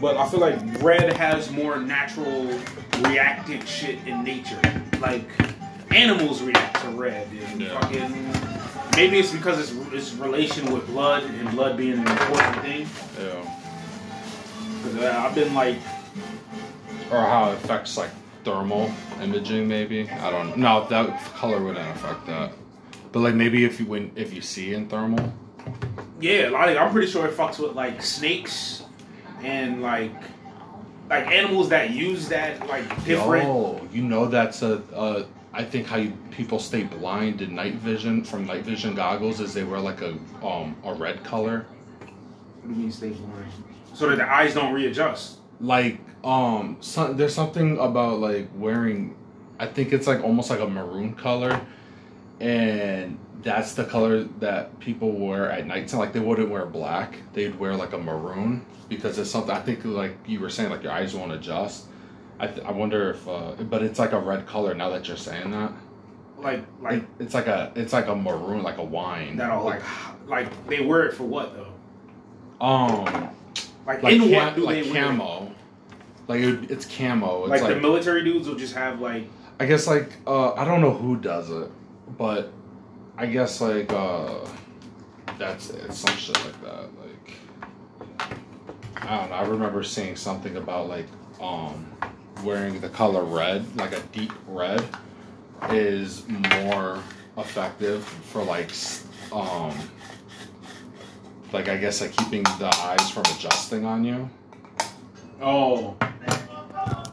but I feel like red has more natural reactive shit in nature. Like animals react to red. And Yeah. fucking, maybe it's because it's it's relation with blood and blood being an important thing. Yeah. 'Cause, uh, I've been like, Or how it affects like thermal imaging, maybe. I don't know. No, that color wouldn't affect that. But like maybe if you when if you see in thermal. yeah, like I'm pretty sure it fucks with like snakes and like like animals that use that like different. Oh, you know that's a. Uh, think how you, people stay blind in night vision from night vision goggles is they wear like a um a red color. What do you mean stay blind? So that the eyes don't readjust. Like um, some, there's something about like wearing. I think it's like almost like a maroon color, and that's the color that people wear at night. So like they wouldn't wear black; they'd wear like a maroon because it's something. I think like you were saying, like your eyes won't adjust. I, th- I wonder if, uh, but it's like a red color now that you're saying that. Like like It, it's like a it's like a maroon, like a wine. that'll like like they wear it for what though? um Like, like in cam- what do like they wear? camo. Like it, it's camo. It's Like, like, the military dudes will just have like I guess like uh I don't know who does it, but I guess like uh that's it, some shit like that. Like I don't know. I remember seeing something about like um wearing the color red, like a deep red, is more effective for like um like I guess like keeping the eyes from adjusting on you. oh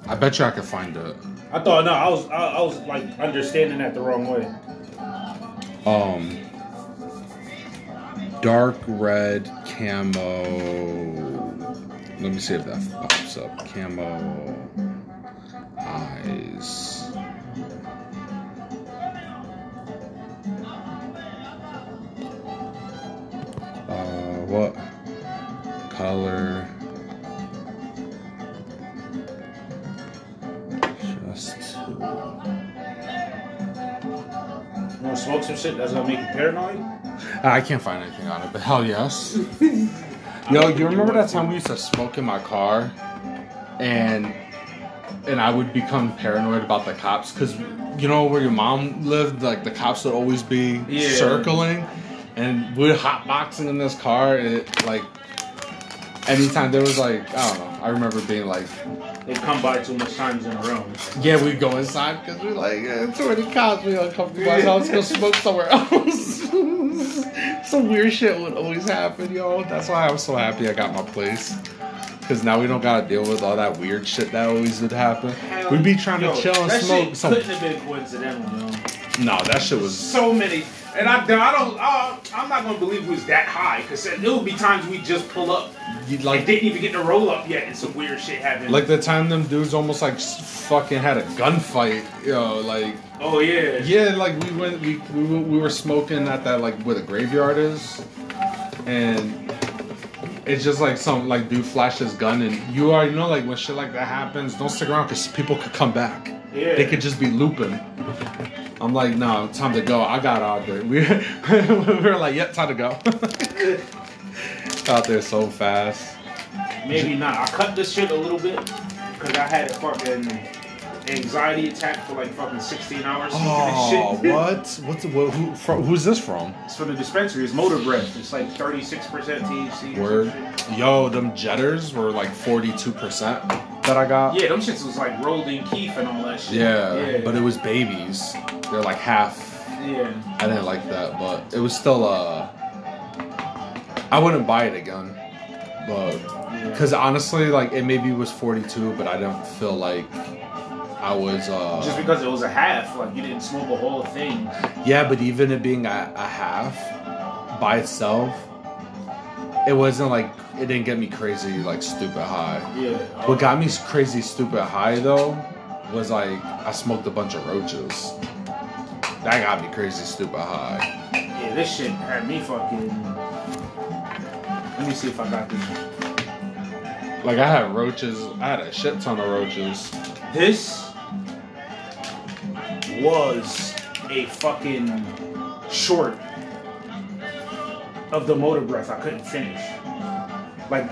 I bet you I could find it. I thought no I was I, I was like understanding that the wrong way. Um, dark red camo. Let me see if that pops up. Camo eyes. Uh, what color? Smoke some shit that's gonna make you paranoid? Ah, I can't find anything on it, but hell yes. Yo, you remember that time we used to smoke in my car, and and I would become paranoid about the cops because you know where your mom lived, like the cops would always be Yeah. circling, and we're hotboxing in this car. And it, like anytime there was like I don't know, I remember being like, They come by too much times in a row. yeah, we'd go inside because we're like, eh, too many cops, we uncomfortable. So let's go smoke somewhere else. Some weird shit would always happen, yo. That's why I'm so happy I got my place. Cause now we don't gotta deal with all that weird shit that always would happen. Hell, We'd be trying yo, to chill and that smoke shit some. Couldn't have been coincidental, yo. No, that shit was. So many, and I, I don't, I, I'm not gonna believe it was that high because there would be times we just pull up, you- like didn't even get to roll up yet, and some weird shit happened. like the time them dudes almost like fucking had a gunfight, yo. Like, oh yeah, yeah, like we went, we we, were- we were smoking at that like where the graveyard is, and it's just like some like dude flashed his gun, and you already know like when shit like that happens, don't stick around because people could come back. Yeah. They could just be looping. I'm like, no, time to go. I got out there. We, we were like, yep, time to go. out there so fast. Maybe not. I cut this shit a little bit because I had a fucking anxiety attack for like fucking 16 hours. Oh, what? What's what, who, from, who's this from? It's from the dispensary. It's motor breath. It's like 36% THC. Word. Yo, them Jeeters were like 42% that I got. Yeah, them shits was like rolled in keef and all that shit. Yeah, yeah. but it was babies. They're like half. yeah. I didn't like that, but it was still uh I wouldn't buy it again. But yeah. cuz honestly like it maybe was 42, but I didn't feel like I was uh just because it was a half, like you didn't smoke a whole thing. Yeah, but even it being a, a half by itself, it wasn't like it didn't get me crazy like stupid high. Yeah. What got me crazy stupid high though was like I smoked a bunch of roaches. That got me crazy stupid high. Yeah, this shit had me fucking. Let me see if I got this. Like I had roaches. I had a shit ton of roaches. This was a fucking short of the motor breath I couldn't finish. Like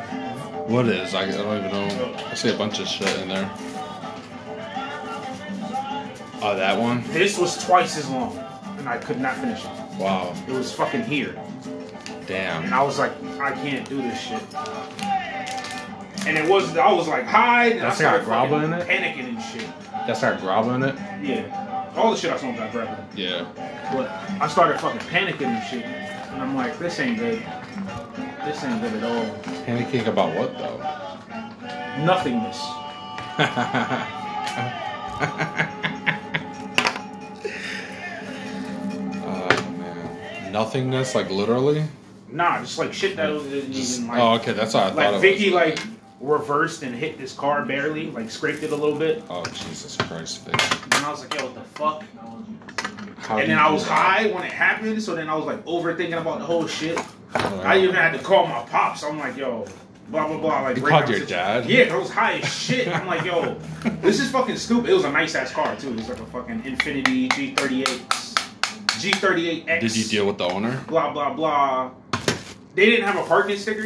What is? I, I don't even know. I see a bunch of shit in there. Oh, that one? This was twice as long, and I could not finish it. Wow. It was fucking here, Damn. and I was like, I can't do this shit. And it was, I was like, hide, and That's I started got grabba in it? panicking and shit. That started in it? Yeah, all the shit I smoked got grabbing. Yeah. But I started fucking panicking and shit, and I'm like, this ain't good. This ain't good at all. Panicking about what, though? Nothingness. Oh, man. Nothingness, like literally? Nah, just like shit that didn't Just, even like. oh, okay, that's what I thought like it Vicky like reversed and hit this car barely, like scraped it a little bit, Oh, Jesus Christ, Vicky. and I was like, yo, what the fuck? How and then I was high when it happened, so then I was like overthinking about the whole shit. Oh, I even had to call my pops. I'm like, yo, blah blah blah. Like You called your dad? Yeah, 'cause I was high as shit. I'm like, yo, this is fucking stupid. It was a nice ass car too. It was like a fucking Infiniti G38, G38X. Did you deal with the owner? Blah blah blah. They didn't have a parking sticker.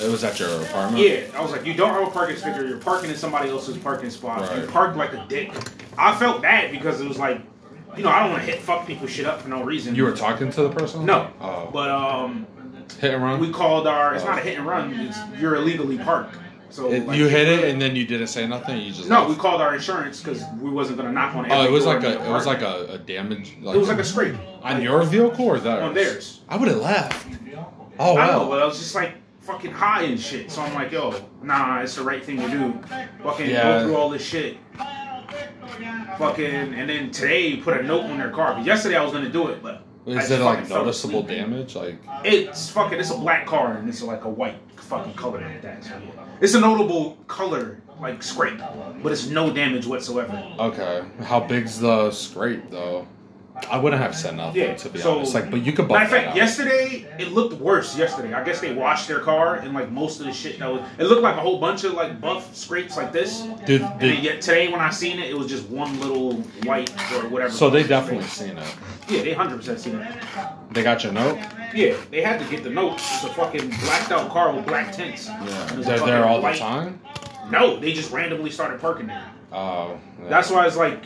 It was at your apartment? Yeah, I was like, you don't have a parking sticker. You're parking in somebody else's parking spot. You Right. parked like a dick. I felt bad because it was like, you know, I don't want to hit fuck people shit up for no reason. You were talking to the person? No. Oh. But um, hit and run? we called our. It's not a hit and run. It's you're illegally parked. So It- like, you hit it and then you didn't say nothing? You just No, left? we called our insurance because we wasn't gonna knock on. It. Oh, it was like a it was like a, a damage like It was like a scrape on your vehicle or theirs? on theirs. I would have left. Oh I know, wow. but I was just like fucking high and shit. So I'm like, yo, nah, it's the right thing to do. Fucking Yeah. go through all this shit. Fucking, and then today put a note on their car. But yesterday I was gonna do it, but Is it like noticeable damage? Like It's fucking. It's a black car and it's like a white fucking color like that. So, yeah. It's a notable color like scrape, but it's no damage whatsoever. okay, how big's the scrape though? I wouldn't have said nothing Yeah, to be so- honest. Like, but you could Matter of fact, out. yesterday it looked worse. Yesterday, I guess they washed their car and like most of the shit that was. It looked like a whole bunch of like buff scrapes like this. Dude, And did, yet today when I seen it, it was just one little white or whatever. so they definitely seen it. Yeah, they hundred percent seen it. They got your note. Yeah, they had to get the note. It's a fucking blacked out car with black tints. Yeah, And it's a they're there all the time. No, they just randomly started parking there. Oh, yeah. That's why it's like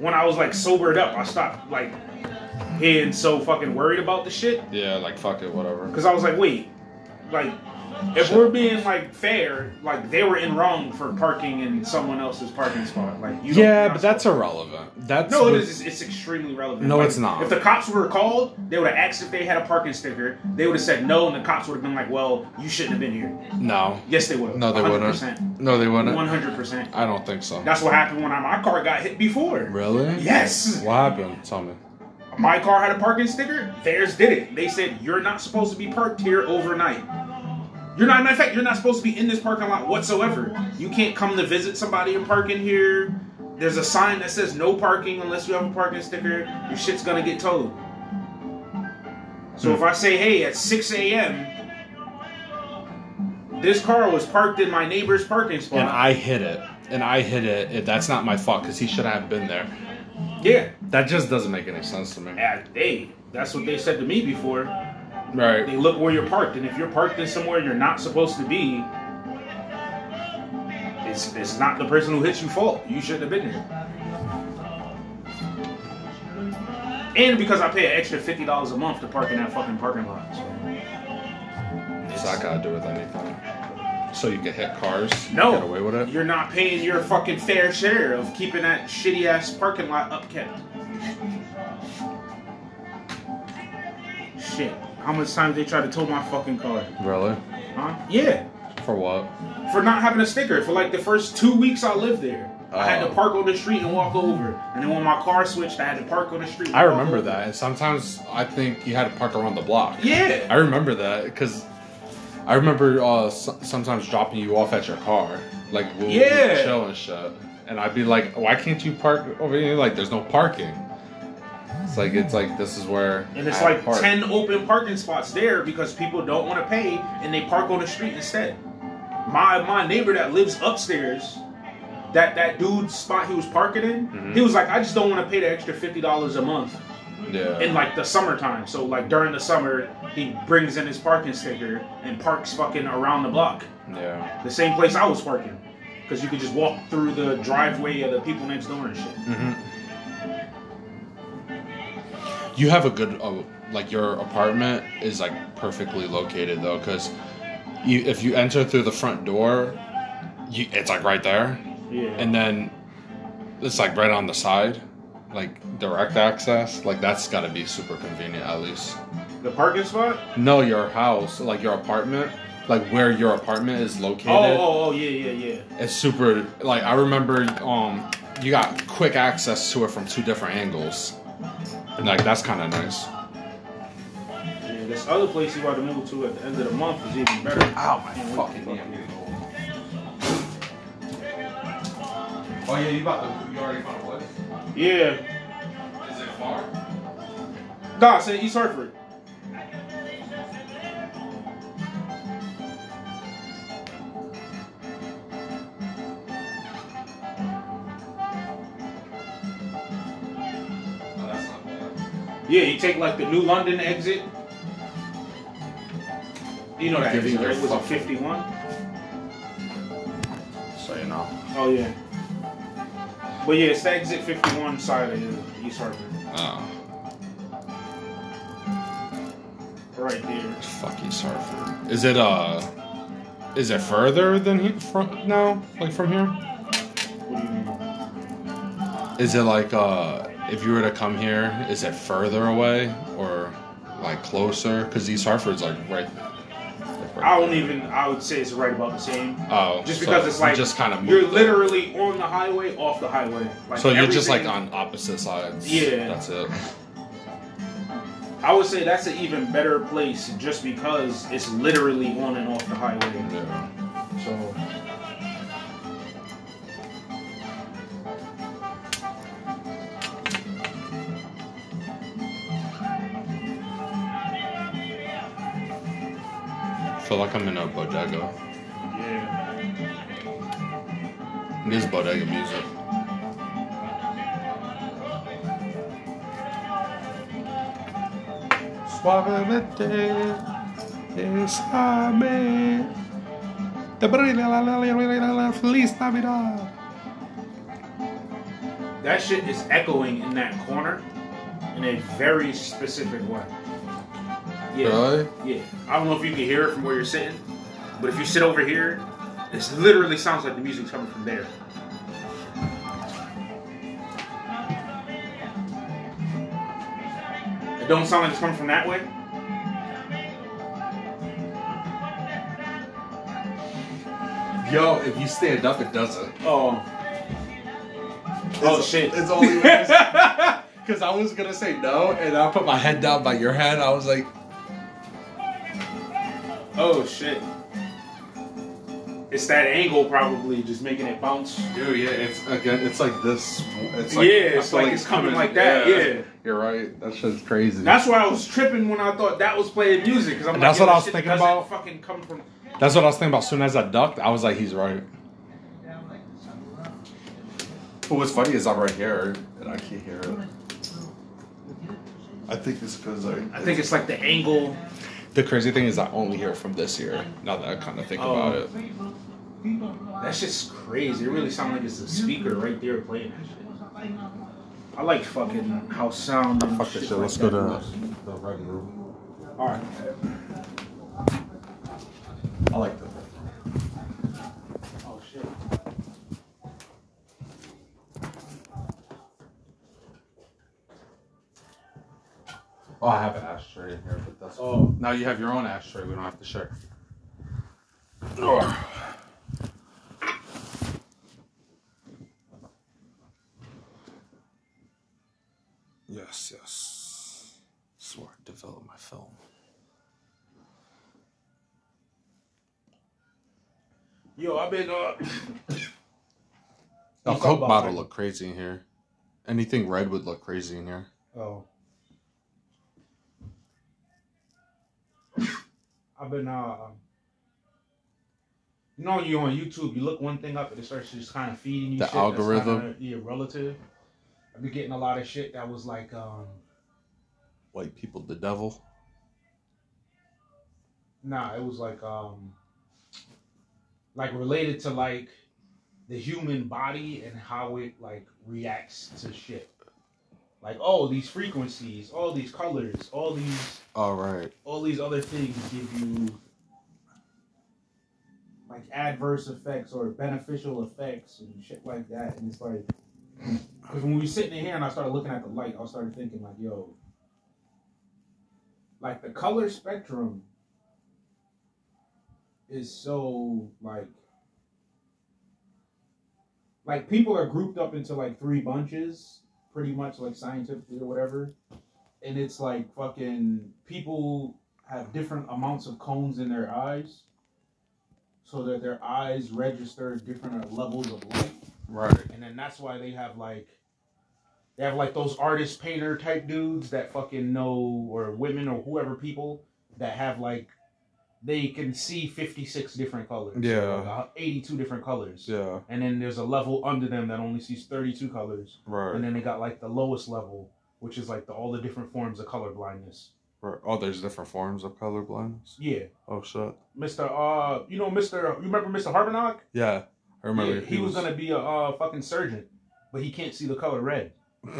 when I was like sobered up, I stopped like being so fucking worried about the shit. yeah, like fuck it, whatever. Because I was like, wait, like, if we're being like fair, like they were in wrong for parking in someone else's parking spot. Like, you Yeah, but that's irrelevant. That's no, it with- It's extremely relevant. No, Like, it's not. If the cops were called, they would have asked if they had a parking sticker. They would have said no, and the cops would have been like, "Well, you shouldn't have been here." No, Yes, they would. no, they wouldn't. No, they wouldn't. hundred percent. I don't think so. That's what happened when I, my car got hit before. Really? Yes. What happened? Tell me. My car had a parking sticker. Theirs didn't. They said you're not supposed to be parked here overnight. You're not. Matter of fact, you're not supposed to be in this parking lot whatsoever. You can't come to visit somebody and park in here. There's a sign that says no parking unless you have a parking sticker. Your shit's gonna get towed. So hmm. if I say, hey, at 6 a.m., this car was parked in my neighbor's parking spot. And I hit it. And I hit it. it that's not my fault because he should have been there. yeah, That just doesn't make any sense to me. yeah, hey, that's what they said to me before. Right. They look where you're parked, and if you're parked in somewhere you're not supposed to be, it's it's not the person who hit you fault. You shouldn't have been there. And because I pay an extra fifty dollars a month to park in that fucking parking lot. So. What's that got to do with anything? So you can hit cars? No, Get away with it? You're not paying your fucking fair share of keeping that shitty ass parking lot upkept. Shit. How much times they try to tow my fucking car? Really? Huh? Yeah. For what? For not having a sticker. For like the first two weeks I lived there. I had to Oh. park on the street and walk over. And then when my car switched, I had to park on the street. I remember over. that. And sometimes I think you had to park around the block. Yeah. I remember that because I remember uh, s- sometimes dropping you off at your car, like we'll Yeah. chill and shit, and I'd be like, "Why can't you park over here? Like, there's no parking." It's like it's like this is where And it's I like park. 10 open parking spots there because people don't want to pay and they park on the street instead. My my neighbor that lives upstairs, that that dude's spot he was parking in, Mhm. he was like, I just don't want to pay the extra $50 a month Yeah. in like the summertime. So like during the summer, he brings in his parking sticker and parks fucking around the block. yeah. The same place I was parking. Because you could just walk through the driveway of the people next door and shit. hmm You have a good, uh, like your apartment is like perfectly located though, because you if you enter through the front door, you it's like right there, Yeah. and then it's like right on the side, like direct access. Like that's got to be super convenient at least. the parking spot? No, your house, like your apartment, like where your apartment is located. Oh, oh, oh, yeah, yeah, yeah. It's super. Like I remember, um, you got quick access to it from two different angles, like that's kind of nice. Yeah, this other place you about to move to at the end of the month is even better. Ow, my Can't fucking to knee. fuck I'm you. getting old. Oh yeah, you about to? You already found a place? Yeah. Is it far? Nah, it's in East Hartford. Yeah, you take like the New London exit. You know that Giving exit, right? Was it 51? So you know. Oh, yeah. But yeah, it's the exit 51 side of the East Hartford. Oh, Right there. fuck East Hartford. Is it uh? Is it further than he, from now? Like from here? What do you mean? Is it like uh? If you were to come here, is it further away or like closer? Because East Hartford's like right. like right I don't there. even, I would say it's right about the same. Oh, Just so because it's like just kind of you're literally on the highway, off the highway. Like So you're just like on opposite sides. Yeah. that's it. I would say that's an even better place just because it's literally on and off the highway. Yeah. So feel like I'm in a bodega. yeah. This bodega music. Suavemente, besame. Te brilla la la la la la la feliz Navidad. That shit is echoing in that corner in a very specific way. Yeah. Really? Yeah. I don't know if you can hear it from where you're sitting, but if you sit over here, it literally sounds like the music's coming from there. It don't sound like it's coming from that way. Yo, if you stand up, it doesn't. Oh. Oh It's- shit. It's only because I was gonna say no, and I put my head down by your head. I was like, oh shit. It's that angle probably just making it bounce. dude, yeah, it's again, it's like this. It's like, Yeah, it's feel like it's coming like that, yeah. you're right. That shit's crazy. That's why I was tripping when I thought that was playing music. Cause I'm like, that's what I was thinking about. Fucking come from. That's what I was thinking about. As soon as I ducked, I was like, he's right. But what's funny is I'm right here and I can't hear it. I think it's because I. I think it's like the angle. The crazy thing is I only hear it from this ear. Now that I kind of think Oh. about it. That's just crazy. It really sounds like it's a speaker right there playing that shit. I like fucking house sound. And Fuck shit this shit. like Let's go that. to the red room. All right. I like the. Oh shit. Oh, I have an ashtray in here, but that's. Oh. Now you have your own ashtray. We don't have to share. Yes, yes. This is where I develop my film. Yo, I've been. Uh, A Coke bottle Mike. look crazy in here. Anything red would look crazy in here. oh. I've been. Uh, you know, you on YouTube, you look one thing up, and it starts just kind of feeding you. The shit algorithm? yeah, relative. I've been getting a lot of shit that was like, um, white people the devil? Nah, it was like um like related to like the human body and how it like reacts to shit. Like oh these frequencies, all these colors, all these All right. all these other things give you like adverse effects or beneficial effects and shit like that. And it's like, because when we were sitting in here and I started looking at the light, I started thinking like, yo, like the color spectrum is so like, like people are grouped up into like three bunches, pretty much like scientifically or whatever and it's like fucking people have different amounts of cones in their eyes so that their eyes register different uh, levels of light Right. and then that's why they have like they have like those artist painter type dudes that fucking know or women or whoever people that have like they can see 56 different colors Yeah. or, 82 different colors Yeah. and then there's a level under them that only sees 32 colors Right. and then they got like the lowest level, which is like the, all the different forms of color blindness. right. Oh, there's different forms of color blindness. Yeah, Oh shit. Mister. Uh, you know, Mister. You remember Mister Harbonog? Yeah. I remember. Yeah, he, was, gonna be a uh, fucking surgeon, but he can't see the color red.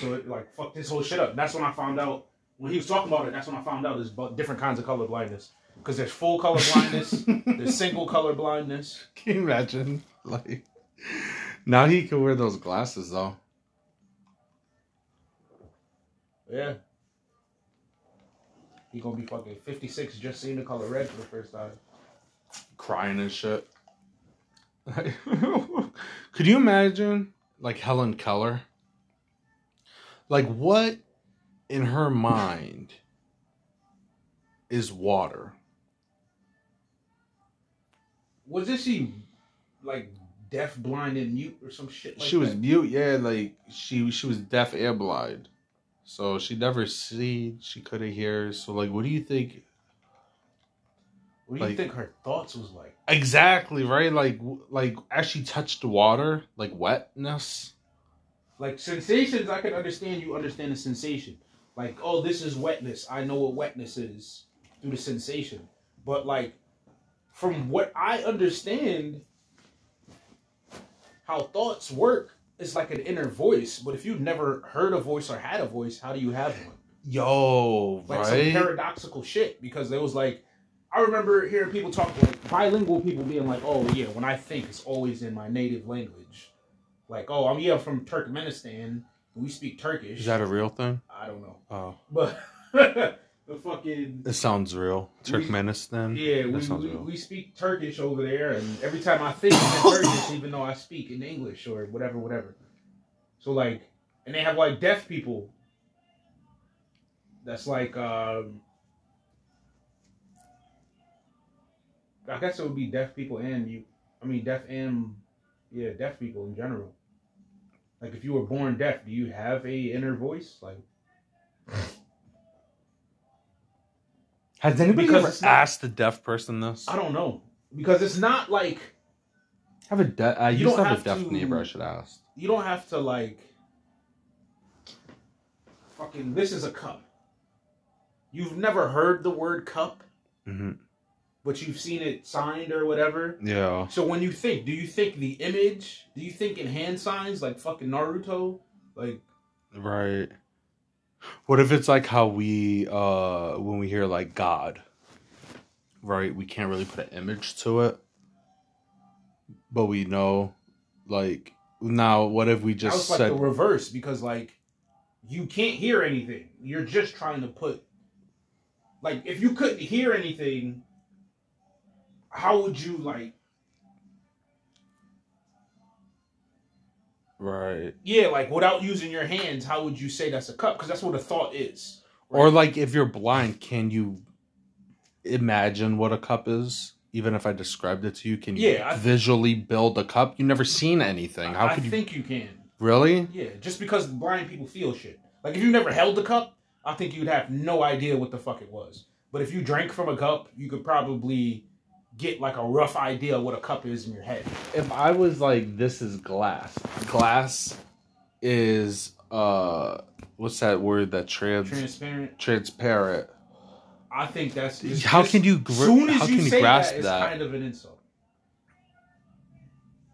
So it like fucked this whole shit up. That's when I found out when he was talking about it. That's when I found out there's different kinds of color blindness. Because there's full color blindness, there's single color blindness. Can you imagine? Like, now he can wear those glasses though. Yeah. He gonna be fucking 56 just seeing the color red for the first time. crying and shit. Could you imagine like Helen Keller? Like what in her mind is water? Was this she like deaf, blind, and mute or some shit? Like she was that? mute, yeah, like she she was deaf and blind. So she never see, she couldn't hear. So like what do you think What do you like- think her thoughts was like? exactly, right? Like like as she touched the water, like wetness. Like sensations, I can understand. You understand the sensation. Like, oh, this is wetness. I know what wetness is through the sensation. But like, from what I understand, how thoughts work is like an inner voice. But if you've never heard a voice or had a voice, how do you have one? Yo, like some right? paradoxical shit because there was like I remember hearing people talk like bilingual people being like, "Oh yeah, when I think it's always in my native language." Like, "Oh, I'm yeah from Turkmenistan. We speak Turkish." Is that a real thing? I don't know, Oh. but the fucking It sounds real. We- Turkmenistan. yeah, we, we, we speak Turkish over there, and every time I think in Turkish, even though I speak in English or whatever, whatever. So like, and they have like deaf people. That's like, um, I guess it would be deaf people and you. I mean, deaf and yeah, deaf people in general. Like, if you were born deaf, do you have a inner voice? Like, Has anybody Because ever not- asked a deaf person this? I don't know because it's not like have a de- I You used to don't have, have a deaf to- neighbor. I should ask. you don't have to like fucking this is a cup. You've never heard the word cup, hmm but you've seen it signed or whatever. Yeah. So when you think, do you think the image? Do you think in hand signs like fucking Naruto? Like Right. What if it's like how we uh when we hear like God, right? We can't really put an image to it, but we know, like now. What if we just was like the reverse because like you can't hear anything. You're just trying to put like if you couldn't hear anything, how would you like right? Yeah, like without using your hands, how would you say that's a cup? Because that's what a thought is. Or like if you're blind, can you imagine what a cup is? Even if I described it to you, can you Yeah, I- visually build a cup? You've never seen anything. How I could you think you can. really? Yeah, just because blind people feel shit. Like if you never held a cup, I think you'd have no idea what the fuck it was. But if you drank from a cup, you could probably get like a rough idea what a cup is in your head. if I was like, this is glass. Glass is uh what's that word that trans Transparent. transparent. I think that's How just- can you gr- soon as how you can you say grasp that, it's kind of an insult.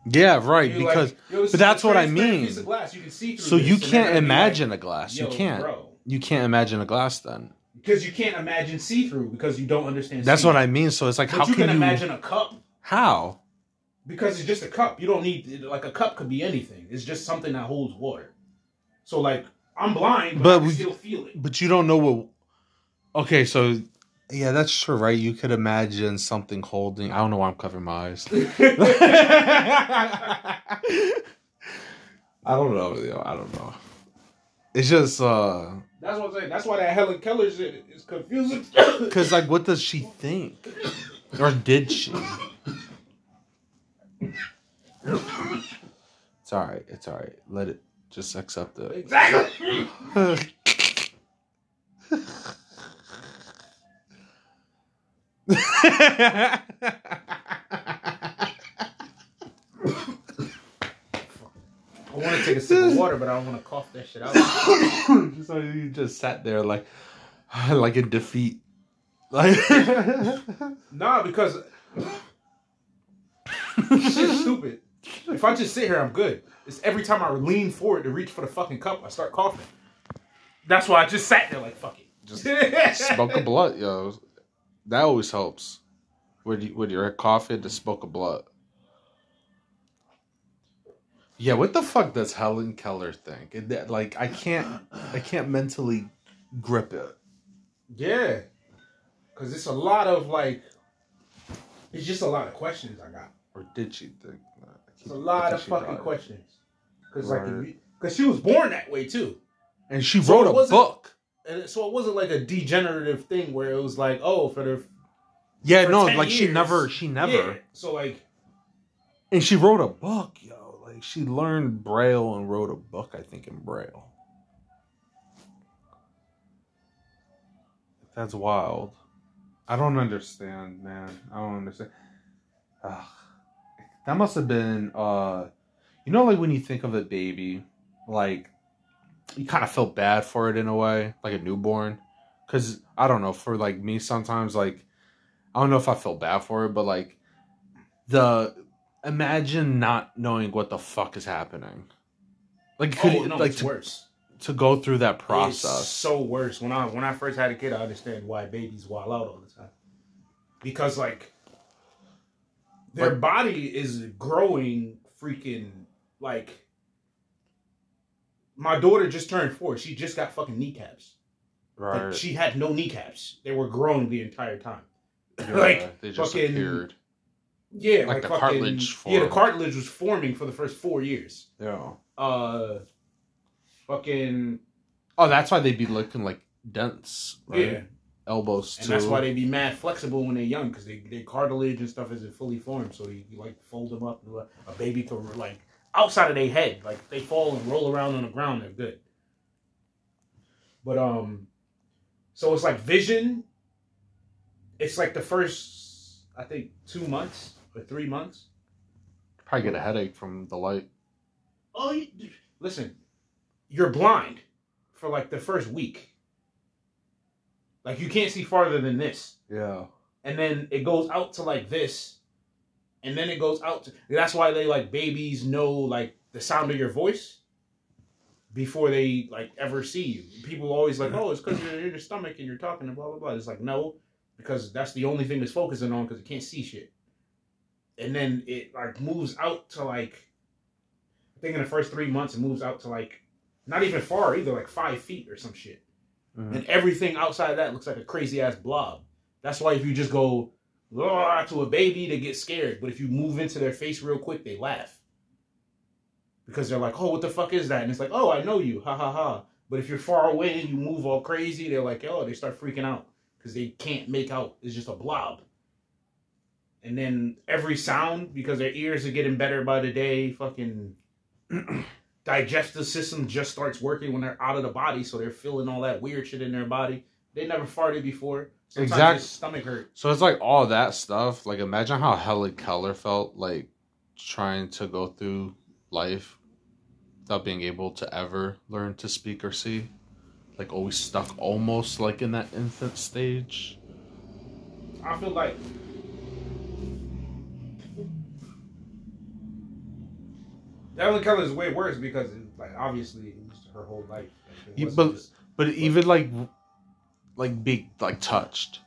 Yeah, right. You're because like, yo, but that's what I mean. Glass. You can see so this, you can't imagine like, a glass. Yo, you can't. bro. You can't imagine a glass then. Because you can't imagine see through because you don't understand. That's what I mean. So it's like, But how you can can you? imagine a cup How? because it's just a cup. You don't need like a cup could be anything. It's just something that holds water. So like I'm blind, but, But we- still feel it. But you don't know what. Okay, so yeah, that's true, right? You could imagine something holding. I don't know why I'm covering my eyes. I don't know. I don't know. It's just uh, That's what I'm saying. That's why that Helen Keller shit is confusing. cause like, what does she think, or did she? It's all right. It's all right. Let it. Just accept it. exactly. want to take a sip of water, but I don't want to cough that shit out. so you just sat there like, like in defeat. Like, Nah, because shit's stupid. If I just sit here, I'm good. It's every time I lean forward to reach for the fucking cup, I start coughing. That's why I just sat there like fuck it. just smoke a blunt, yo. That always helps. With you, with your coffee, to smoke a blunt. Yeah, what the fuck does Helen Keller think? It- Like, I can't, I can't mentally grip it. Yeah, because it's a lot of like, it's just a lot of questions I got. Or did she think? that? It's a lot of fucking questions. Because like, because she was born that way too. And she So wrote a book. And so it wasn't like a degenerative thing where it was like, oh, for the Yeah, for no, 10 like she never, she never. Yeah. So like, And she wrote a book, yo. Like she learned Braille and wrote a book, I think, in Braille. That's wild. I don't understand, man. I don't understand. Ugh. That must have been uh you know like when you think of a baby, like you kind of feel bad for it in a way, like a newborn. Cause I don't know, for like me sometimes like I don't know if I feel bad for it, but like the imagine not knowing what the fuck is happening. Like could oh no, like it's to, worse. to go through that It's process. so worse. When I when I first had a kid, I understand why babies wild out all the time. Because like their Like- body is growing freaking like my daughter just turned four. She just got fucking kneecaps. Like, right. she had no kneecaps. They were growing the entire time. Yeah, like, they just fucking- appeared. Yeah, Like like, the fucking, cartilage Yeah, the cartilage was forming for the first four years. Yeah. Uh, fucking Oh, that's why they'd be looking like dense. Right? yeah. Elbows And that's why they'd be mad flexible when they're young because they, their cartilage and stuff isn't fully formed. So you, you like fold them up. a, a baby could like outside of their head, like they fall and roll around on the ground, they're good. But um, so it's like vision. It's like the first, I think, two months or three months. probably get a headache from the light. Oh, you, listen, you're blind for like the first week. Like you can't see farther than this. Yeah. and then it goes out to like this, and then it goes out to. That's why they like babies know like the sound of your voice before they like ever see you. People always like, oh, it's because you're in your stomach and you're talking and blah blah blah. It's like no, because that's the only thing it's focusing on because it can't see shit. And then it like moves out to like, I think in the first three months it moves out to like, not even far either, like five feet or some shit Mhm. and everything outside of that looks like a crazy ass blob. That's why if you just go to a baby, they get scared. But if you move into their face real quick, they laugh because they're like, "Oh, what the fuck is that?" And it's like, "Oh, I know you, ha ha ha." But if you're far away and you move all crazy, they're like, "Oh," they start freaking out because they can't make out. It's just a blob. And then every sound, because their ears are getting better by the day, fucking digestive system just starts working when they're out of the body, so they're feeling all that weird shit in their body. They never farted before. Sometimes Exact- their stomach hurt. So it's like all that stuff. Like imagine how Helen Keller felt like trying to go through life without being able to ever learn to speak or see. like always stuck almost like in that infant stage. I feel like Helen Keller is way worse because, like, obviously, it her whole life. Like, Yeah, but- just- But even like like be like touched.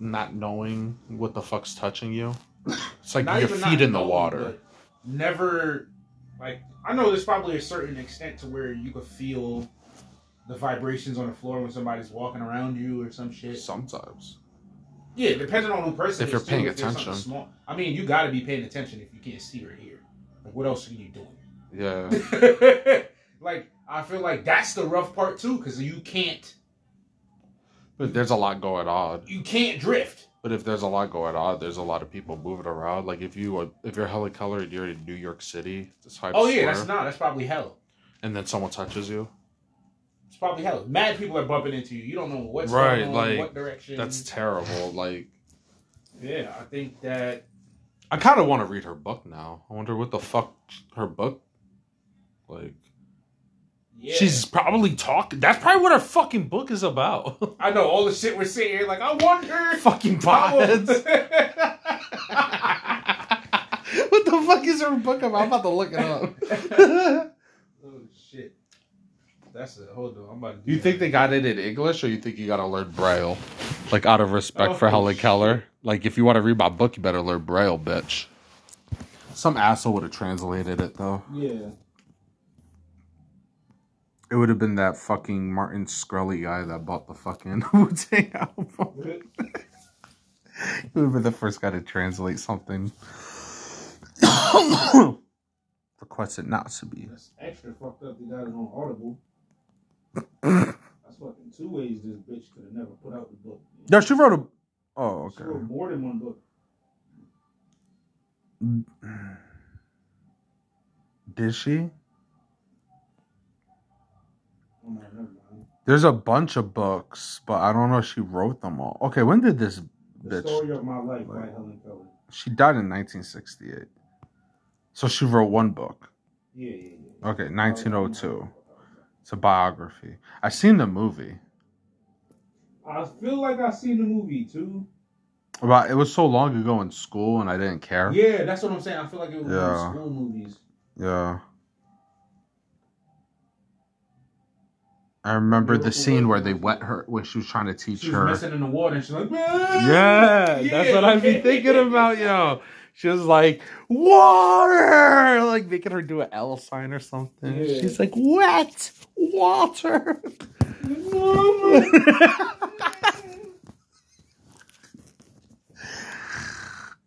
Not knowing what the fuck's touching you. It's like your feet in the knowing, water. Never, like, I know there's probably a certain extent to where you could feel the vibrations on the floor when somebody's walking around you or some shit. Sometimes. Yeah, depending on who person. If you're paying too, if there's something attention. Small. I mean, you got to be paying attention if you can't see or hear. Like, what else are you doing? Yeah. like, I feel like that's the rough part too, because you can't, But there's a lot going on. you can't drift. But if there's a lot going on, there's a lot of people moving around. Like if you if you're Helen Keller and you're in New York City, it's hard Oh yeah, swear, that's not. That's probably hell. and then someone touches you. It's probably hell. Mad people are bumping into you. You don't know what's Right, going on, like, what direction. That's terrible. Like yeah. I think that I kind of want to read her book now. I wonder what the fuck her book like. yeah. She's probably talking. That's probably what her fucking book is about. I know all the shit we're saying. here, Like I wonder. fucking potheads. what the fuck is her book about? I'm about to look it up. oh shit. That's it. Hold on. I'm about to. do you think they got it in English, or you think you gotta learn Braille? Like out of respect for Oh, Helen. Keller. Like if you want to read my book, you better learn Braille, bitch. Some asshole would have translated it though. Yeah. It would have been that fucking Martin Shkreli guy that bought the fucking Wu Tang album. He would have been the first guy to translate something. Requested not to be. That's extra fucked up. They got it on Audible. That's fucking two ways this bitch could have never put out the book. No, she wrote a. Oh, okay. She wrote more than one book. Did she? Oh. There's a bunch of books, but I don't know if she wrote them all. Okay, when did this The bitch? story of my life by Helen Keller. She died in 1968. So she wrote one book. Yeah, yeah, yeah. Okay, 1902. It's a biography. I've seen the movie. I feel like I've seen the movie too. About it was so long ago in school, and I didn't care. Yeah, that's what I'm saying. I feel like it was one Yeah. school movies. Yeah. I remember the scene where they wet her when she was trying to teach She was her. messing in the water and she's like, "Ah!" Yeah, that's what I've been thinking about, yo. She was like, water! Like making her do an L sign or something. Yeah. She's like, wet water.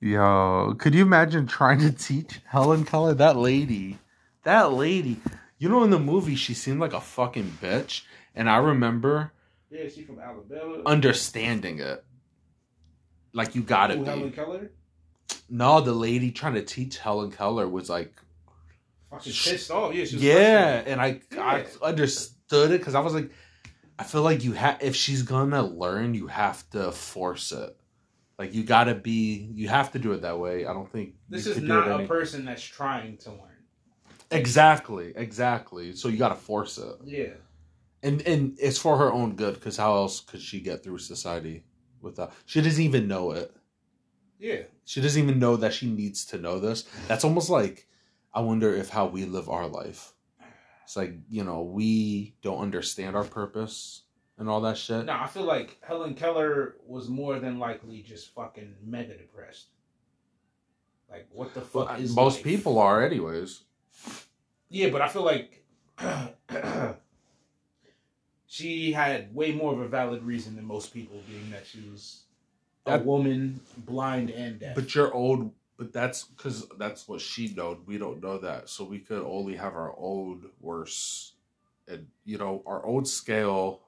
Yo, could you imagine trying to teach Helen Keller? That lady, that lady. You know, in the movie, she seemed like a fucking bitch, and I remember Yeah, she from Alabama. understanding it. Like you gotta Who, be. Helen Keller? No, the lady trying to teach Helen Keller was like, Fucking pissed off. Yeah, yeah, and I I understood it because I was like, I feel like you have if she's gonna learn, you have to force it. Like you gotta be, you have to do it that way. I don't think This is not a any- person that's trying to learn. exactly, exactly. So you gotta force it, Yeah. and and it's for her own good because how else could she get through society without? She doesn't even know it. Yeah. She doesn't even know that she needs to know this. That's almost like I wonder if how we live our life. It's like, you know, we don't understand our purpose and all that shit. No, I feel like Helen Keller was more than likely just fucking mega depressed. Like, what the fuck Well, is most life? people are anyways. Yeah, but I feel like she had way more of a valid reason than most people, being that she was a That- woman, blind and deaf. But you're old but that's because that's what she knowed. We don't know that. So we could only have our own worse and you know, our own scale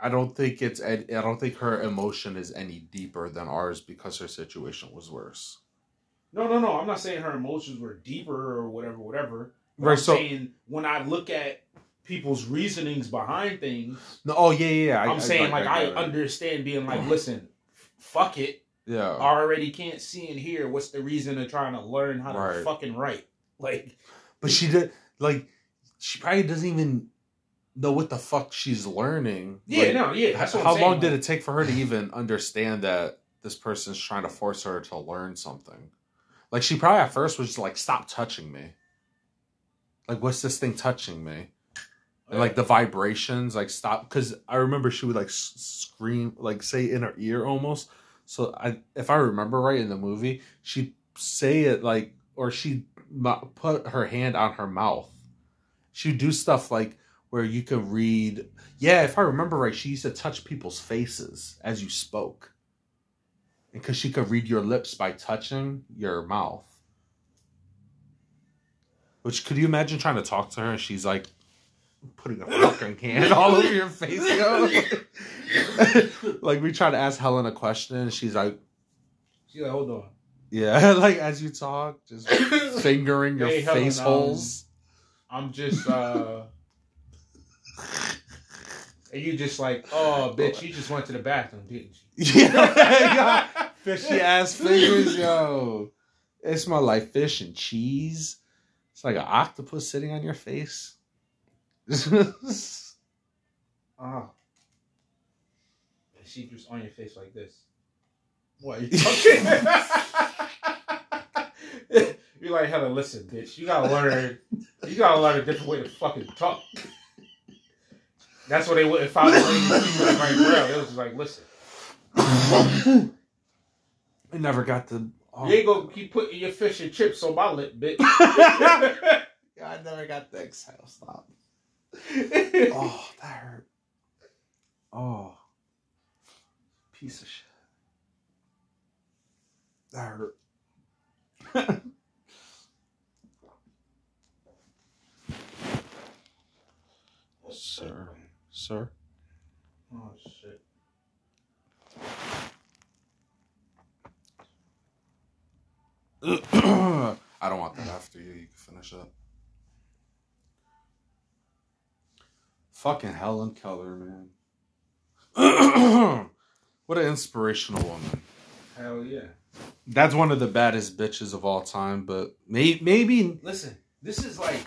I don't think it's I don't think her emotion is any deeper than ours because her situation was worse. no, no, no. I'm not saying her emotions were deeper or whatever, whatever. But Right, I'm so- saying when I look at people's reasonings behind things, No, oh yeah, yeah. yeah. I- I'm saying like I, get it. understand being like, listen, fuck it. Yeah. Already can't see and hear. What's the reason of trying to learn how to Right. fucking write? Like, But she did like she probably doesn't even know what the fuck she's learning. Yeah, Like, no, yeah. That's how long did it take for her to even understand that this person's trying to force her to learn something? Like she probably at first was just like, "Stop touching me." Like, what's this thing touching me? And like the vibrations, like stop. Because I remember she would like s- scream, like say in her ear almost. So I, if I remember right in the movie, she'd say it like, or she'd put her hand on her mouth. She'd do stuff like where you could read. Yeah, if I remember right, she used to touch people's faces as you spoke, because she could read your lips by touching your mouth. Which could you imagine trying to talk to her and she's like putting a fucking hand all over your face, yo? like we try to ask Helen a question and she's like, She's like, hold on. Yeah, like as you talk, just fingering your Hey, Helen, face um, holes. I'm just uh and you just like, oh bitch, you just went to the bathroom, didn't you? Yeah. Fishy ass fingers, yo. It smell like fish and cheese. It's like an octopus sitting on your face. Oh. And she just on your face like this. What are you talking? You're like, Helen, listen, bitch, you gotta learn you gotta learn a different way to fucking talk. That's what they wouldn't find the lady right around. It was just like, listen, I never got the. Oh. you ain't gonna keep putting your fish and chips on my lip, bitch. Yeah, I never got the exhale. Stop. Oh, that hurt. Oh. Piece of shit. That hurt. Sir. Sir? Oh shit. I don't want that after you. You can finish up. Fucking Helen Keller, man. what an inspirational woman. Hell yeah. That's one of the baddest bitches of all time, but may- maybe. Listen, this is like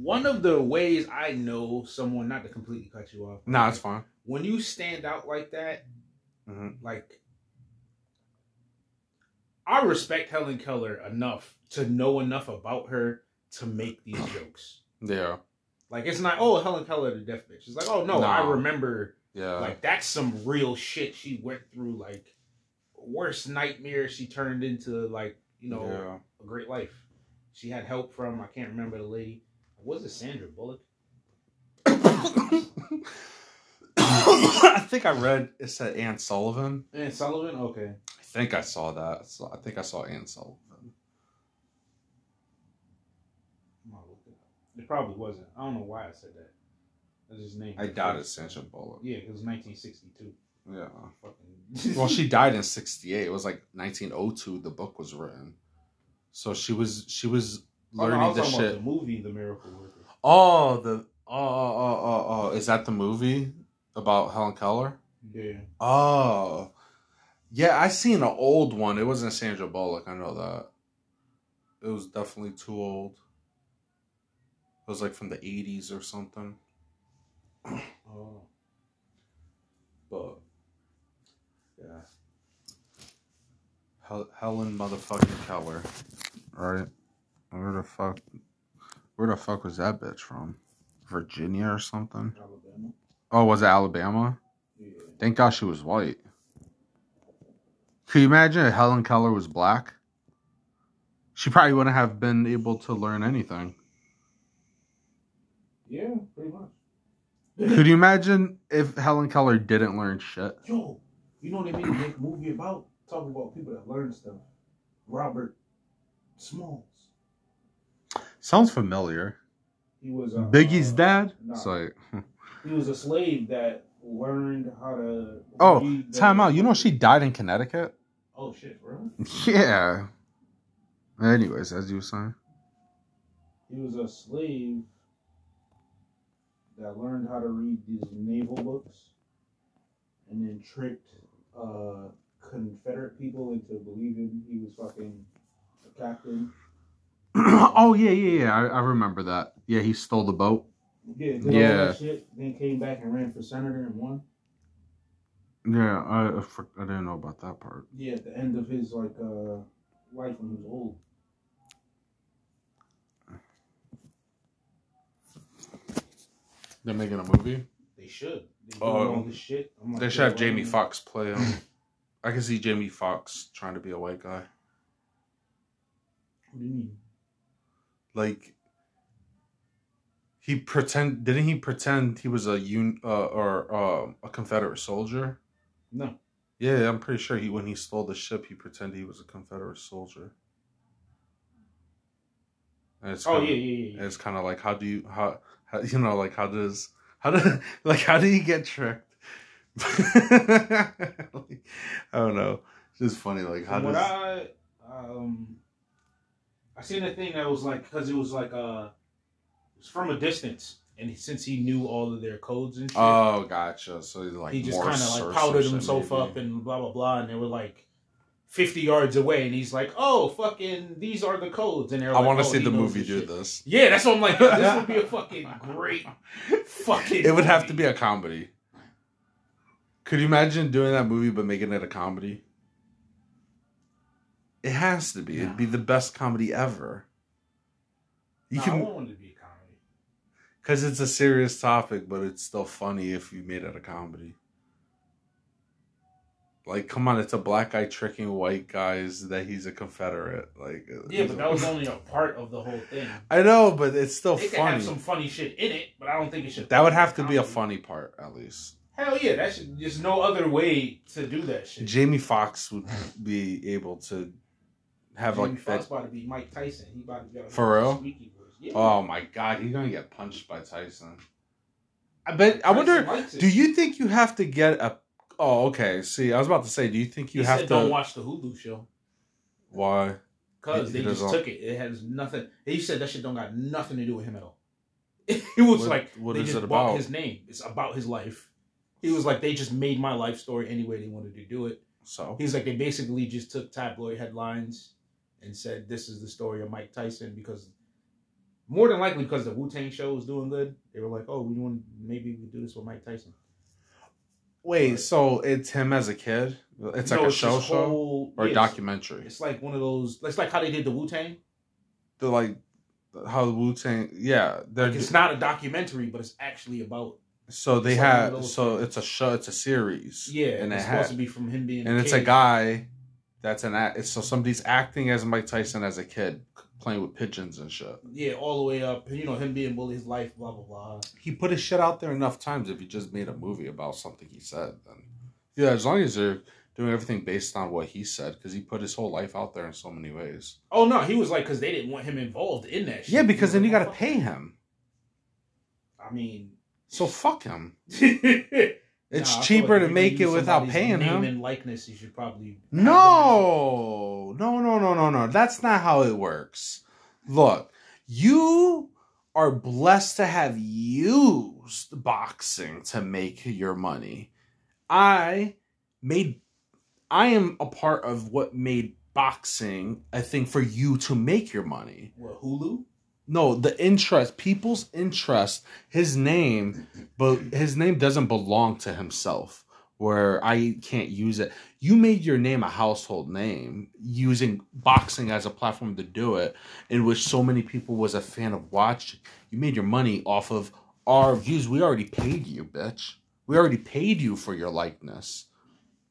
one of the ways I know someone not to completely cut you off. Nah, it's fine. When you stand out like that, Mhm. like I respect Helen Keller enough to know enough about her to make these jokes. Yeah, Like it's not oh Helen Keller the deaf bitch. It's like oh no, No. I remember yeah. like that's some real shit she went through. Like worst nightmare she turned into like you know yeah. a great life. She had help from I can't remember the lady. Was it Sandra Bullock? I think I read it said Anne Sullivan. Anne Sullivan. Okay. I think I saw that. I think I saw Anne Sullivan. I'm gonna look it probably wasn't. I don't know why I said that. That's his name. I doubt it's Sandra Bullock. Yeah, because 1962. Yeah. Fucking. Well, she died in '68. It was like 1902. The book was written, so she was she was Oh, no, I learning was the talking about shit. The movie, The Miracle Worker. Oh, the oh oh oh oh oh. Is that the movie about Helen Keller? Yeah. Oh, yeah. I seen an old one. It wasn't Sandra Bullock. I know that. It was definitely too old. It was like from the '80s or something. Oh. But yeah, Hel- Helen motherfucking Keller, right? Where the fuck? Where the fuck was that bitch from? Virginia or something? Alabama. Oh, was it Alabama? Yeah. Thank God she was white. Could you imagine if Helen Keller was black? She probably wouldn't have been able to learn anything. Yeah, pretty much. Could you imagine if Helen Keller didn't learn shit? Yo, you know what they made a big movie about? Talking about people that learn stuff. Robert Smalls. Sounds familiar. He was uh, Biggie's uh, dad? nah. It's like, He was a slave that learned how to. oh, time out. You know she died in Connecticut? Oh shit, bro. Yeah. Anyways, as you were saying. He was a slave that learned how to read these naval books, and then tricked uh, Confederate people into believing he was fucking a captain. oh yeah, yeah, yeah. I, I remember that. Yeah, he stole the boat. Yeah, Yeah. that shit, then came back and ran for senator and won. Yeah, I I, I didn't know about that part. Yeah, at the end of his like uh life when he was old. They're making a movie. They should. They Oh. all this shit. I'm like, They should have Jamie don't- Foxx play him. I can see Jamie Foxx trying to be a white guy. What do you mean? Like he pretend didn't he pretend he was a un uh, or uh, a Confederate soldier? No. Yeah, I'm pretty sure he when he stole the ship he pretended he was a Confederate soldier. And it's Oh kinda- yeah, yeah, yeah. yeah. It's kind of like how do you how, how you know like how does how do like how do you get tricked? Like, I don't know. It's just funny like how From does I um I seen a thing that was like because it was like uh it was from a distance and since he knew all of their codes and shit, Oh, gotcha. So he's like he just kind of like powdered himself maybe. up and blah blah blah, and they were like fifty yards away, and he's like, "Oh, fucking, these are the codes." And they're I like, want to "Oh, see the movie do shit." this. Yeah, that's what I'm like. This would be a fucking great fucking. It would have to be a comedy. Could you imagine doing that movie but making it a comedy? It has to be. It'd be the best comedy ever. You I can want it to be a comedy. because it's a serious topic, but it's still funny if you made it a comedy. Like, come on, it's a black guy tricking white guys that he's a Confederate. Like, uh, Yeah, but that was only a part of the whole thing. I know, but it's still It could funny. have some funny shit in it, but I don't think it should. That would have to be a funny part, at least. Hell yeah, that should. There's no other way to do that shit. Jamie Foxx would be able to have Jamie like Foxx that. about to be Mike Tyson. He about to get a For real? Yeah. Oh my god, he's gonna get punched by Tyson. I bet. I wonder. Do you think you have to get a? Oh, okay. See, I was about to say, do you think you he have said to? don't watch the Hulu show Why? because they just took it. It has nothing. He said that shit don't got nothing to do with him at all. it was What- like what they is just it bought about? his name. It's about his life. He was like they just made my life story any way they wanted to do it. So He's like they basically just took tabloid headlines and said this is the story of Mike Tyson because more than likely because the Wu Tang show was doing good. They were like, oh, we want maybe we do this with Mike Tyson. Wait, so it's him as a kid? It's like No, a show show whole- or a documentary? It's like one of those. It's like how they did the Wu Tang. They're like how the Wu Tang. Yeah, they're Like it's not a documentary, but it's actually about. so they it's like one of have so things. it's a show. It's a series. Yeah, and it it's had supposed to be from him being. and it's kid. a guy that's an act. So somebody's acting as Mike Tyson as a kid, playing with pigeons and shit. Yeah, all the way up. You know him being bullied, his life, blah blah blah. He put his shit out there enough times. If he just made a movie about something he said, then yeah, as long as they're doing everything based on what he said, because he put his whole life out there in so many ways. Oh no, he was like because they didn't want him involved in that. shit. Yeah, because then you got to "Oh, pay him. I mean, So fuck him. it's cheaper to make it without paying name him. and likeness. You should probably No, no, no, no, no, no. That's not how it works. Look, you are blessed to have used boxing to make your money. I made, I am a part of what made boxing a thing for you to make your money. What Hulu? No, the interest, people's interest, his name, but his name doesn't belong to himself. Where I can't use it. You made your name a household name using boxing as a platform to do it, in which so many people was a fan of watching. You made your money off of our views. We already paid you, bitch. We already paid you for your likeness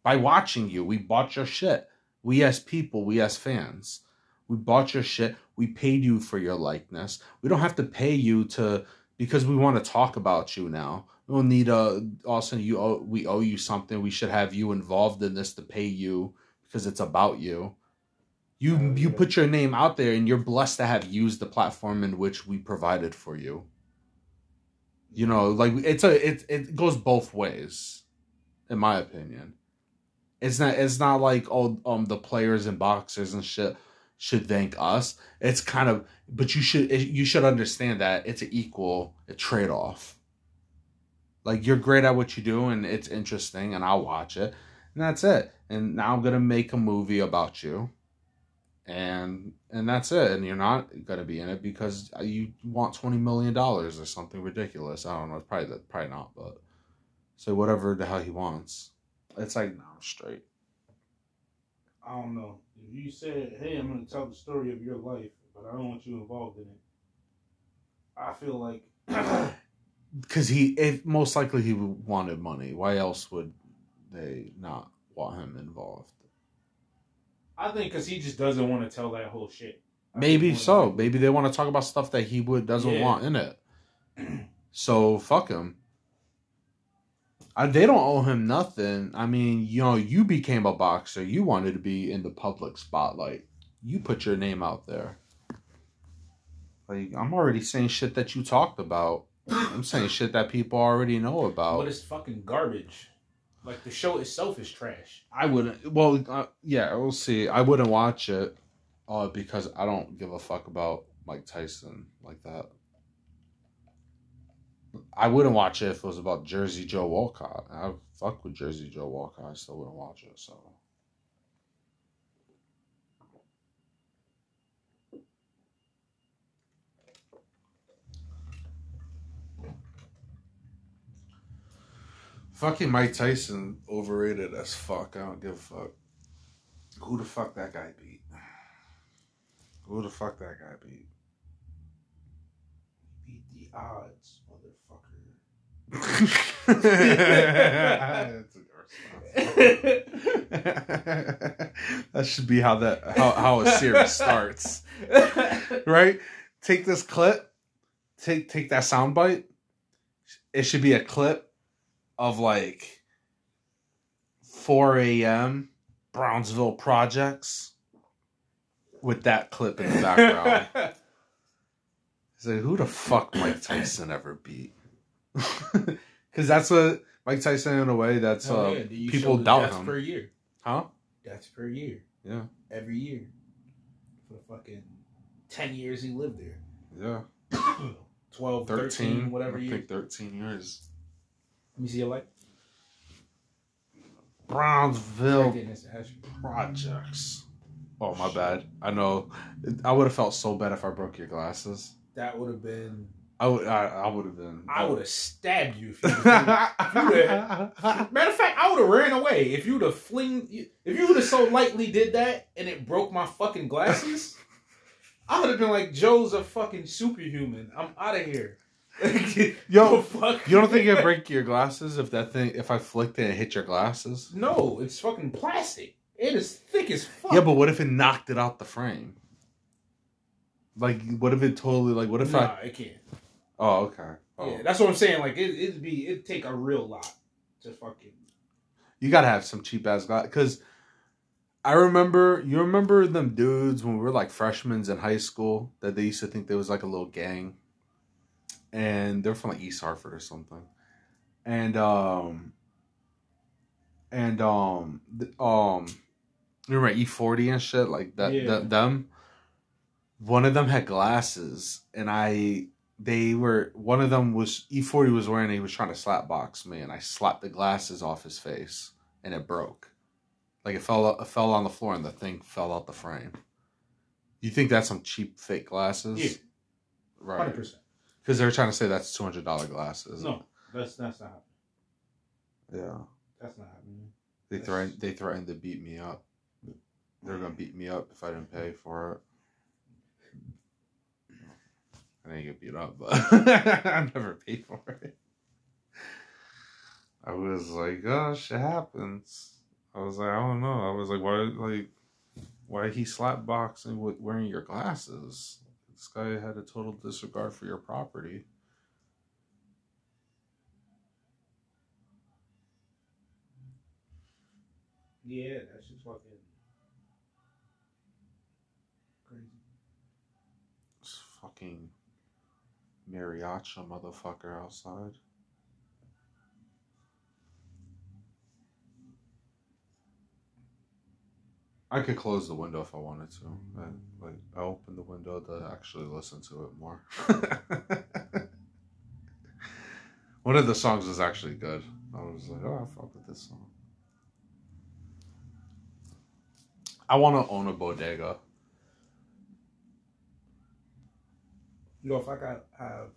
by watching you. We bought your shit. We as people, we as fans. We bought your shit. We paid you for your likeness. We don't have to pay you to because we want to talk about you now. We don't need a also you owe, we owe you something. We should have you involved in this to pay you because it's about you. You Oh, you put your name out there and you're blessed to have used the platform in which we provided for you. You know, like it's a it it goes both ways, in my opinion. It's not it's not like oh um the players and boxers and shit should thank us. It's kind of but you should you should understand that it's an equal trade off. Like you're great at what you do and it's interesting and I'll watch it and that's it. And now I'm gonna make a movie about you, and and that's it. And you're not gonna be in it because you want twenty million dollars or something ridiculous. I don't know. It's probably probably not, but so whatever the hell he wants. It's like no, I'm straight. I don't know. If you said, "Hey, I'm going to tell the story of your life," but I don't want you involved in it, I feel like Because he, if most likely he wanted money. Why else would they not want him involved? I think because he just doesn't want to tell that whole shit. I Maybe so. Maybe they want to talk about stuff that he would doesn't Yeah. want in it. So fuck him. I, they don't owe him nothing. I mean, you know, you became a boxer. You wanted to be in the public spotlight. You put your name out there. Like I'm already saying shit that you talked about. I'm saying shit that people already know about. But it's fucking garbage. Like the show itself is trash. I wouldn't. Well, uh, yeah, we'll see. I wouldn't watch it, uh, because I don't give a fuck about Mike Tyson like that. I wouldn't watch it if it was about Jersey Joe Walcott. I fuck with Jersey Joe Walcott. I still wouldn't watch it. So fucking Mike Tyson overrated as fuck. I don't give a fuck. Who the fuck that guy beat? Who the fuck that guy beat? Beat the odds, motherfucker. That should be how that how, how a series starts. Right? Take this clip, take take that soundbite. It should be a clip of like 4 a.m. Brownsville projects with that clip in the background. It's like, who the fuck Mike Tyson ever beat? Because that's what Mike Tyson, in a way, that's Oh, uh, yeah, people doubt him. per year. Huh? Deaths per year. Yeah. Every year. For the fucking 10 years he lived there. Yeah. 12, 13, 13, whatever I year. think 13 years. Let me see your light. Brownsville Right there, Mr. Asher. projects. Oh, my bad. I know. I would have felt so bad if I broke your glasses. That would have been. I would. I, I would have been. I would have stabbed you if you would've- Matter of fact, I would have ran away if you would have fling. If you would have so lightly did that and it broke my fucking glasses, I would have been like, "Joe's a fucking superhuman. I'm out of here." Yo, fuck? You don't think it'd break your glasses if that thing, if I flicked it and hit your glasses? No, it's fucking plastic. It is thick as fuck. Yeah, but what if it knocked it out the frame? Like, what if it totally, like, what if nah, I. it can't. Oh, okay. Oh. Yeah, that's what I'm saying. Like it, it'd be, it'd take a real lot to fucking. You gotta have some cheap ass glass. Because I remember, you remember them dudes when we were like freshmen in high school that they used to think there was like a little gang? And they're from like East Hartford or something. And, um, and, um, th- um, you remember E40 and shit? Like that, Yeah. that them? One of them had glasses, and I, they were, one of them was, E40 was wearing, he was trying to slap box me, and I slapped the glasses off his face, and it broke. Like it fell, it fell on the floor, and the thing fell out the frame. You think that's some cheap fake glasses? Yeah. Right. Because they're trying to say that's two hundred dollar glasses. No, that's that's not happening. Yeah. That's not happening. They That's- threatened. They threatened to beat me up. They're gonna beat me up if I didn't pay for it. I didn't get beat up, but I never paid for it. I was like, "Oh, shit happens." I was like, "I don't know." I was like, "Why, like, why he slap boxing with wearing your glasses?" This guy had a total disregard for your property. Yeah, that's just fucking crazy. This fucking mariachi motherfucker outside. I could close the window if I wanted to. I, like I opened the window to actually listen to it more. One of the songs was actually good. I was like, oh, I fuck with this song. I want to own a bodega. Yo, if I got have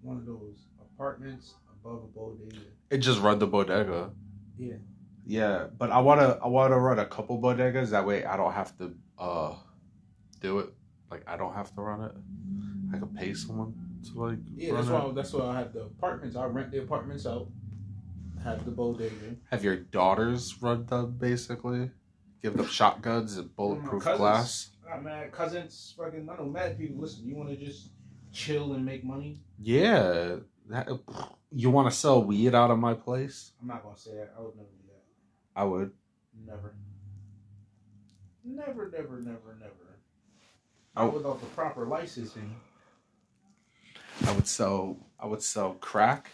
one of those apartments above a bodega. It just run the bodega. Yeah. Yeah, but I wanna I wanna run a couple bodegas. That way I don't have to uh do it. Like I don't have to run it. I could pay someone to like. Yeah, that's it. why that's why I have the apartments. I rent the apartments out. Have the bodega. Have your daughters run them basically? Give them shotguns and bulletproof cousins. glass. Ah, man, cousins, fucking, I don't know mad people. Listen, you want to just chill and make money? Yeah, that, you want to sell weed out of my place? I'm not gonna say that. I would never do that. I would. Never. Never, never, never, never. I- Not without the proper licensing. I would sell. I would sell crack.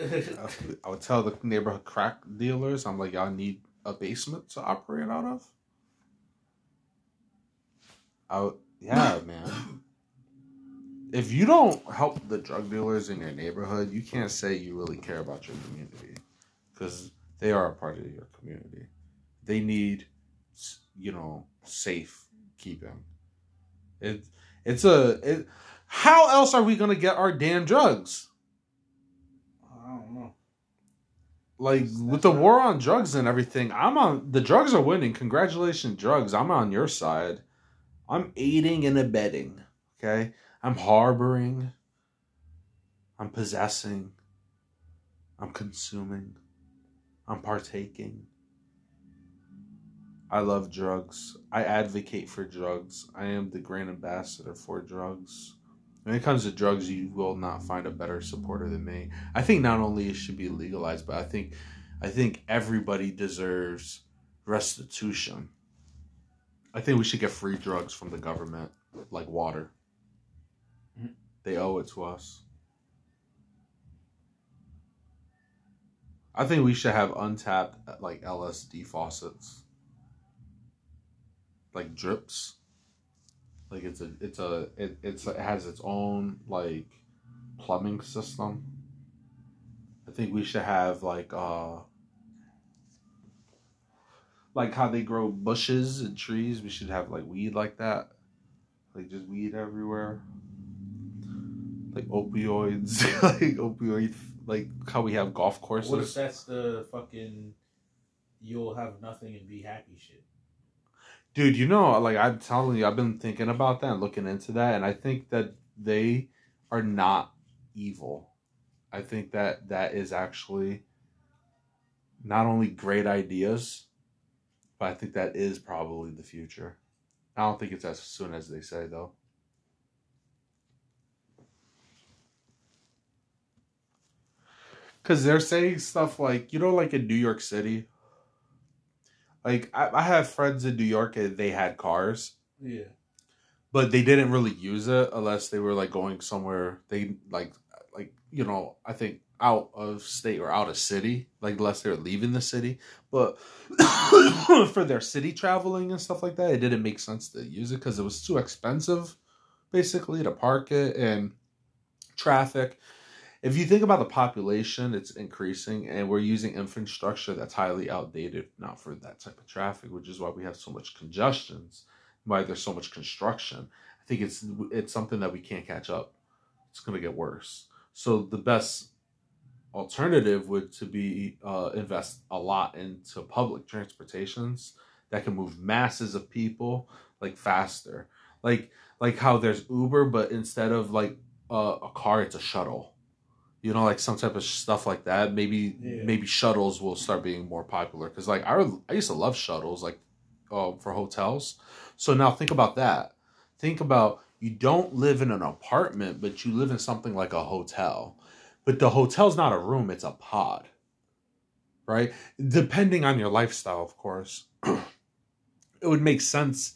I I would tell the neighborhood crack dealers, I'm like, y'all need a basement to operate out of. Would, yeah, man. If you don't help the drug dealers in your neighborhood, you can't say you really care about your community, because they are a part of your community. They need, you know, safe keeping. It, it's a. It, how else are we gonna get our damn drugs? I don't know. like That's- with that's the war on drugs and everything i'm on the drugs are winning congratulations drugs i'm on your side i'm aiding and abetting okay? I'm harboring. I'm possessing. I'm consuming. I'm partaking. I love drugs. I advocate for drugs. I am the grand ambassador for drugs. When it comes to drugs you will not find a better supporter than me. I think not only it should be legalized, but I think I think everybody deserves restitution. I think we should get free drugs from the government, like water. They owe it to us. I think we should have untapped like LSD faucets. Like drips. Like it's a it's a it, it's it has its own like plumbing system. I think we should have like uh like how they grow bushes and trees, we should have like weed like that. Like just weed everywhere. Like opioids, like opioid like how we have golf courses. What if that's the fucking you'll have nothing and be happy shit? Dude, you know, like I'm telling you, I've been thinking about that and looking into that, and I think that they are not evil. I think that that is actually not only great ideas, but I think that is probably the future. I don't think it's as soon as they say, though. Because they're saying stuff like, you know, like in New York City, like I, I have friends in New York and they had cars, Yeah. but they didn't really use it unless they were like going somewhere. They like, like you know, I think out of state or out of city, like unless they're leaving the city. But for their city traveling and stuff like that, it didn't make sense to use it because it was too expensive, basically, to park it and traffic. If you think about the population, it's increasing, and we're using infrastructure that's highly outdated, not for that type of traffic, which is why we have so much congestions, why there's so much construction. I think it's it's something that we can't catch up. It's going to get worse. So the best alternative would to be uh, invest a lot into public transportations that can move masses of people like faster, like like how there's Uber, but instead of like uh, a car, it's a shuttle. You know like some type of stuff like that. Maybe Yeah. maybe shuttles will start being more popular. Because like I, I used to love shuttles like uh, for hotels. So now think about that. Think about you don't live in an apartment but you live in something like a hotel but the hotel's not a room it's a pod right? Depending on your lifestyle of course it would make sense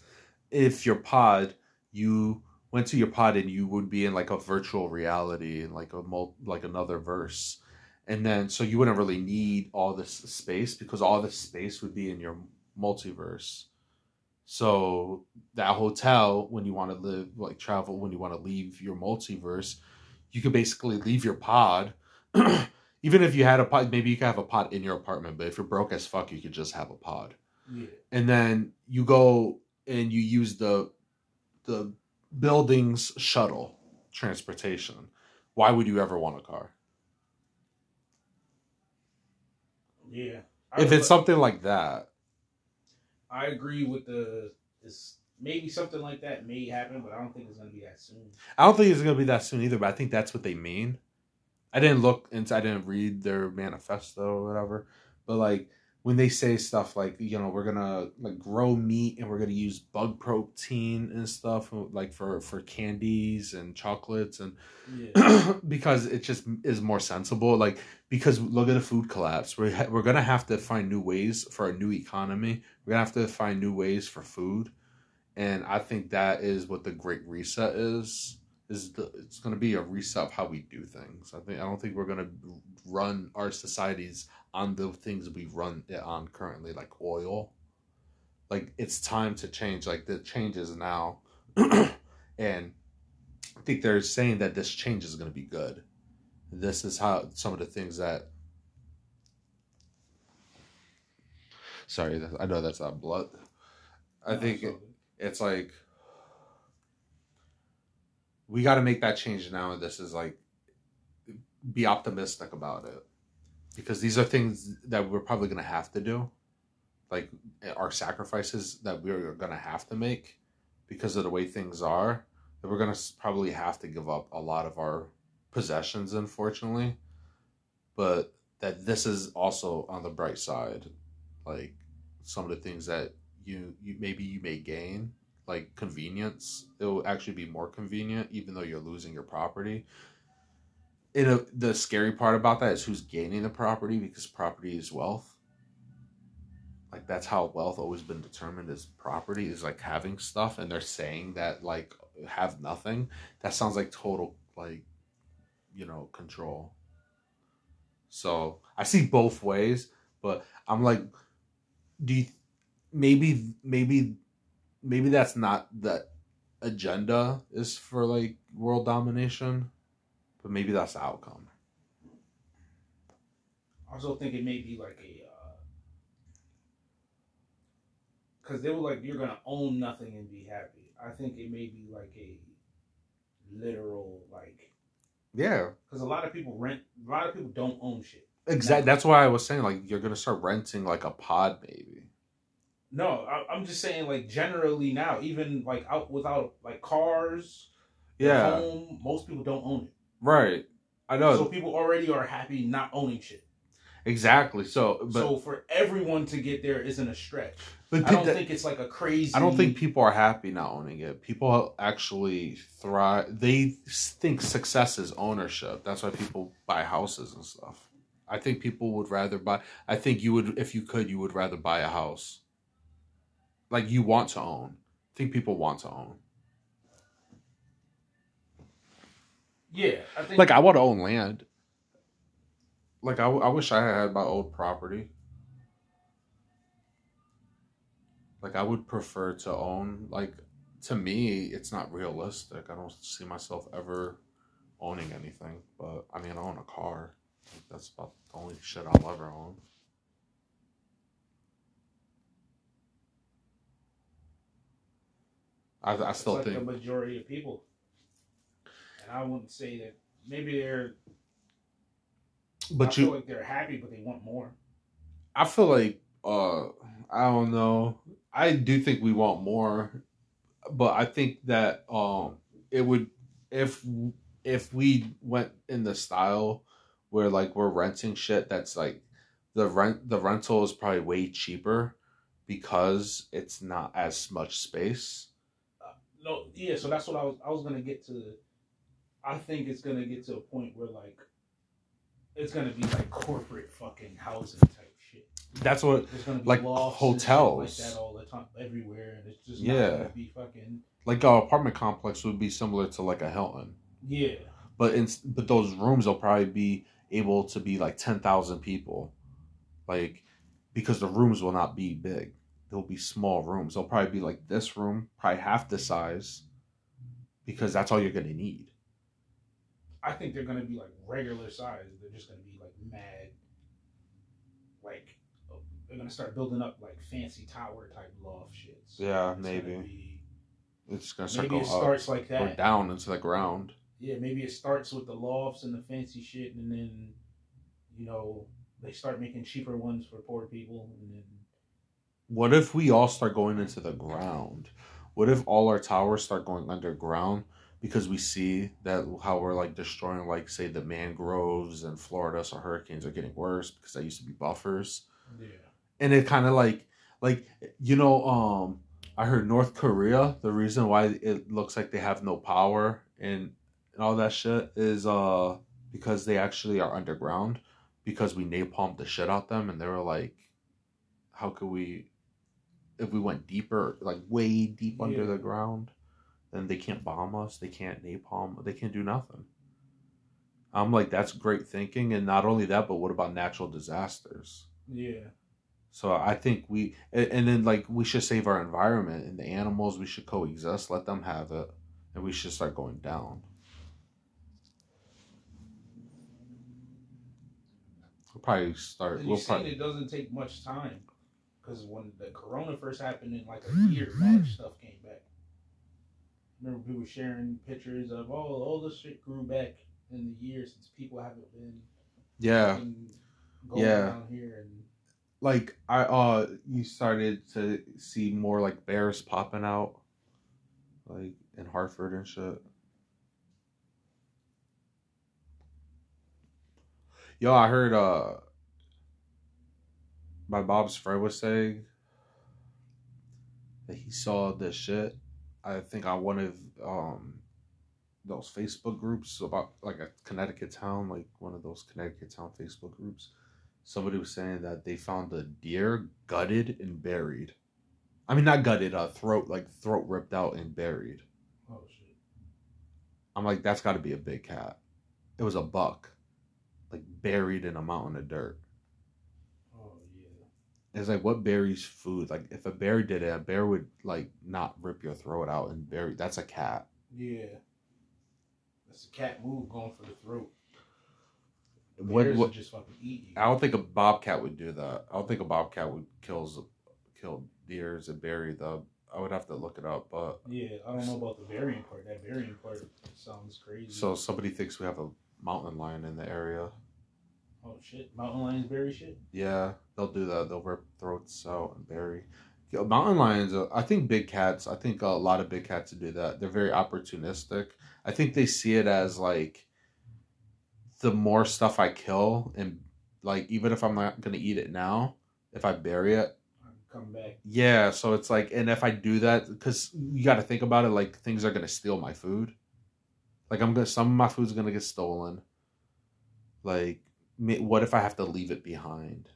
if your pod you went to your pod and you would be in like a virtual reality and like a mul- like another verse. And then so you wouldn't really need all this space because all this space would be in your multiverse. So that hotel when you want to live like travel when you want to leave your multiverse you could basically leave your pod even if you had a pod maybe you could have a pod in your apartment but if you're broke as fuck you could just have a pod Yeah. and then you go and you use the the buildings, shuttle, transportation. Why would you ever want a car? Yeah. If it's something like that, I agree with the. It's maybe something like that may happen, but I don't think it's gonna be that soon. I don't think it's gonna be that soon either. But I think that's what they mean. I didn't look into. I didn't read their manifesto or whatever. But like when they say stuff like you know we're gonna like grow meat and we're gonna use bug protein and stuff like for for candies and chocolates and Yeah. because it just is more sensible like because look at the food collapse we're, ha- we're gonna have to find new ways for a new economy we're gonna have to find new ways for food and i think that is what the great reset is is the, it's gonna be a reset of how we do things. I think i don't think we're gonna run our societies on the things we run it on currently like oil. Like it's time to change. Like the change is now. And i think they're saying that this change is going to be good. This is how some of the things that sorry i know that's not blood. I think it's like we got to make that change now and this is like be optimistic about it. Because these are things that we're probably going to have to do. Like our sacrifices that we're going to have to make because of the way things are that we're going to probably have to give up a lot of our possessions unfortunately. But that this is also on the bright side. Like some of the things that you, you maybe you may gain like convenience. It will actually be more convenient even though you're losing your property. It, uh, the scary part about that is who's gaining the property because property is wealth. Like that's how wealth always been determined as property is like having stuff and they're saying that like have nothing. That sounds like total like you know control. So i see both ways but i'm like do you maybe maybe maybe that's not the agenda is for like world domination but maybe that's the outcome I also think it may be like a. Uh, because they were like, you're to own nothing and be happy. I think it may be like a literal, like. yeah Because a lot of people rent, a lot of people don't own shit. exactly that's why i was saying like you're gonna start renting like a pod maybe No, I, I'm just saying, like, generally now, even like out without like cars, yeah home, most people don't own it. right i know So people already are happy not owning shit. exactly so but so for everyone to get there isn't a stretch. but I don't that- think it's like a crazy. I don't think people are happy not owning it. People actually thrive. They think success is ownership. That's why people buy houses and stuff. I think people would rather buy. I think you would, if you could, you would rather buy a house. Like you want to own. I think people want to own. Yeah, I think Like I want to own land. Like I, I wish I had my old property. Like I would prefer to own. Like to me, it's not realistic. I don't see myself ever owning anything. But I mean, I own a car. Like, that's about the only shit I'll ever own. I, I still like think the majority of people, and I wouldn't say that maybe they're. I but feel you like they're happy, but they want more. I feel like uh I don't know. I do think we want more, but I think that um it would if if we went in the style where like we're renting shit that's like the rent the rental is probably way cheaper because it's not as much space. No, yeah. So that's what I was. I was gonna get to. I think it's gonna get to a point where like, it's gonna be like corporate fucking housing type shit. That's what There's gonna be like lofts and shit hotels. like that all the time, everywhere, and it's just Yeah. not gonna be fucking like our apartment complex would be similar to like a Hilton. yeah. but in but those rooms will probably be able to be like 10,000 people like because the rooms will not be big they'll be small rooms they'll probably be like this room probably half the size because that's all you're going to need I think they're gonna be like regular size. They're just gonna be like mad. Like they're gonna start building up like fancy tower type loft shits. Yeah, It's maybe. gonna be- It's gonna start Maybe it up starts like that or down into the ground. Yeah, maybe it starts with the lofts and the fancy shit, and then, you know, they start making cheaper ones for poor people, and then What if we all start going into the ground? What if all our towers start going underground because we see that how we're like destroying like say the mangroves in Florida so hurricanes are getting worse because that used to be buffers. yeah, And it kind of like like you know um I heard North Korea the reason why it looks like they have no power and and all that shit is uh because they actually are underground because we napalmed the shit out them and they were like how could we if we went deeper like way deep under Yeah. the ground then they can't bomb us they can't napalm they can't do nothing. I'm like that's great thinking and not only that but what about natural disasters? Yeah, so i think we and then like we should save our environment and the animals we should coexist let them have it and we should start going down. We'll probably start And we'll probably it doesn't take much time, because when the corona first happened in like a year, mad stuff came back. Remember people sharing pictures of oh all the shit grew back in the year since people haven't been yeah going Yeah. and like I uh you started to see more like bears popping out like in Hartford and shit. Yo, I heard uh my Bob's friend was saying that he saw this shit. I think on one of um those Facebook groups about like a Connecticut town, like one of those Connecticut town Facebook groups somebody was saying that they found a deer gutted and buried. I mean, not gutted, uh, throat like throat ripped out and buried. oh shit. I'm like, that's got to be a big cat. It was a buck, like buried in a mountain of dirt. It's like what buries food? Like if a bear did it, a bear would like not rip your throat out and bury. That's a cat. Yeah. That's a cat move going for the throat. What? Bears what just fucking eat you. I don't think a bobcat would do that. I don't think a bobcat would kills kill deers and bury them. I would have to look it up, but Yeah, I don't know about the burying part. That burying part sounds crazy. so somebody thinks we have a mountain lion in the area. Oh shit, mountain lions bury shit. Yeah, they'll do that. They'll rip throats out and bury. Mountain lions, uh, I think big cats, I think a lot of big cats do that. They're very opportunistic. I think they see it as like the more stuff I kill, and like even if I'm not gonna eat it now, if I bury it, come back. yeah. So it's like, and if I do that, because you got to think about it, like things are gonna steal my food. Like I'm gonna, some of my food's gonna get stolen. Like, what if I have to leave it behind?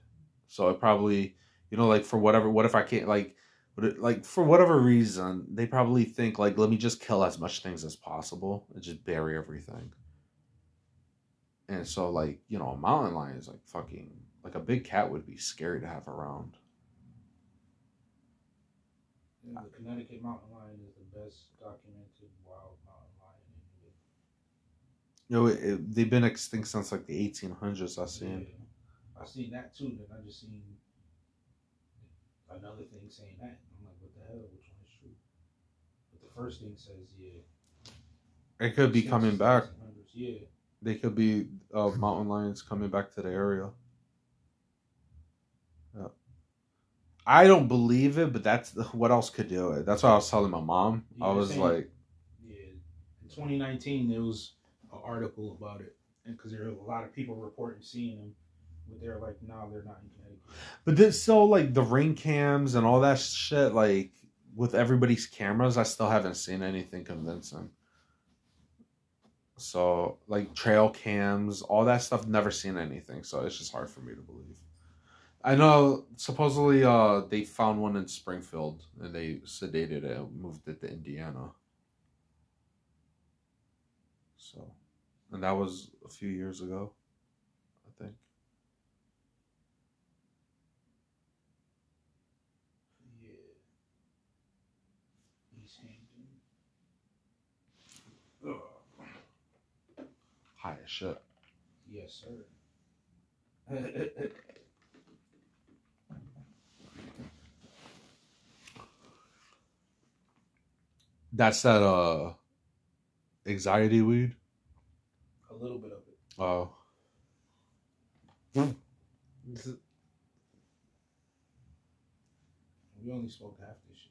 So I probably, you know, like for whatever, what if I can't, like, like for whatever reason, they probably think like, let me just kill as much things as possible and just bury everything. And so, like, you know, a mountain lion is like fucking, like a big cat would be scary to have around. The Connecticut mountain lion is the best documented wild know, it, it- they've been extinct since like the 1800s. I've seen. Yeah. I seen that too. Then I just seen another thing saying that. I'm like, what the hell? Which one is true? But the first thing says, yeah. It could be coming back. 1800s. Yeah. They could be uh, mountain lions coming back to the area. Yeah. I don't believe it, but that's what else could do it. That's what I was telling my mom. Yeah, I was same. like, Yeah, in 2019 there was article about it, and because there were a lot of people reporting seeing them, but they're like, no, they're not in Connecticut. but this so like the ring cams and all that shit. Like with everybody's cameras, I still haven't seen anything convincing. So like trail cams, all that stuff, never seen anything. So it's just hard for me to believe. I know supposedly uh they found one in Springfield and they sedated it and moved it to Indiana. So and that was a few years ago, I think. Yeah. East Hampton. Ugh. High as shit. Yes, sir. That's that uh anxiety weed. A little bit of it. Oh, We only smoked half this shit.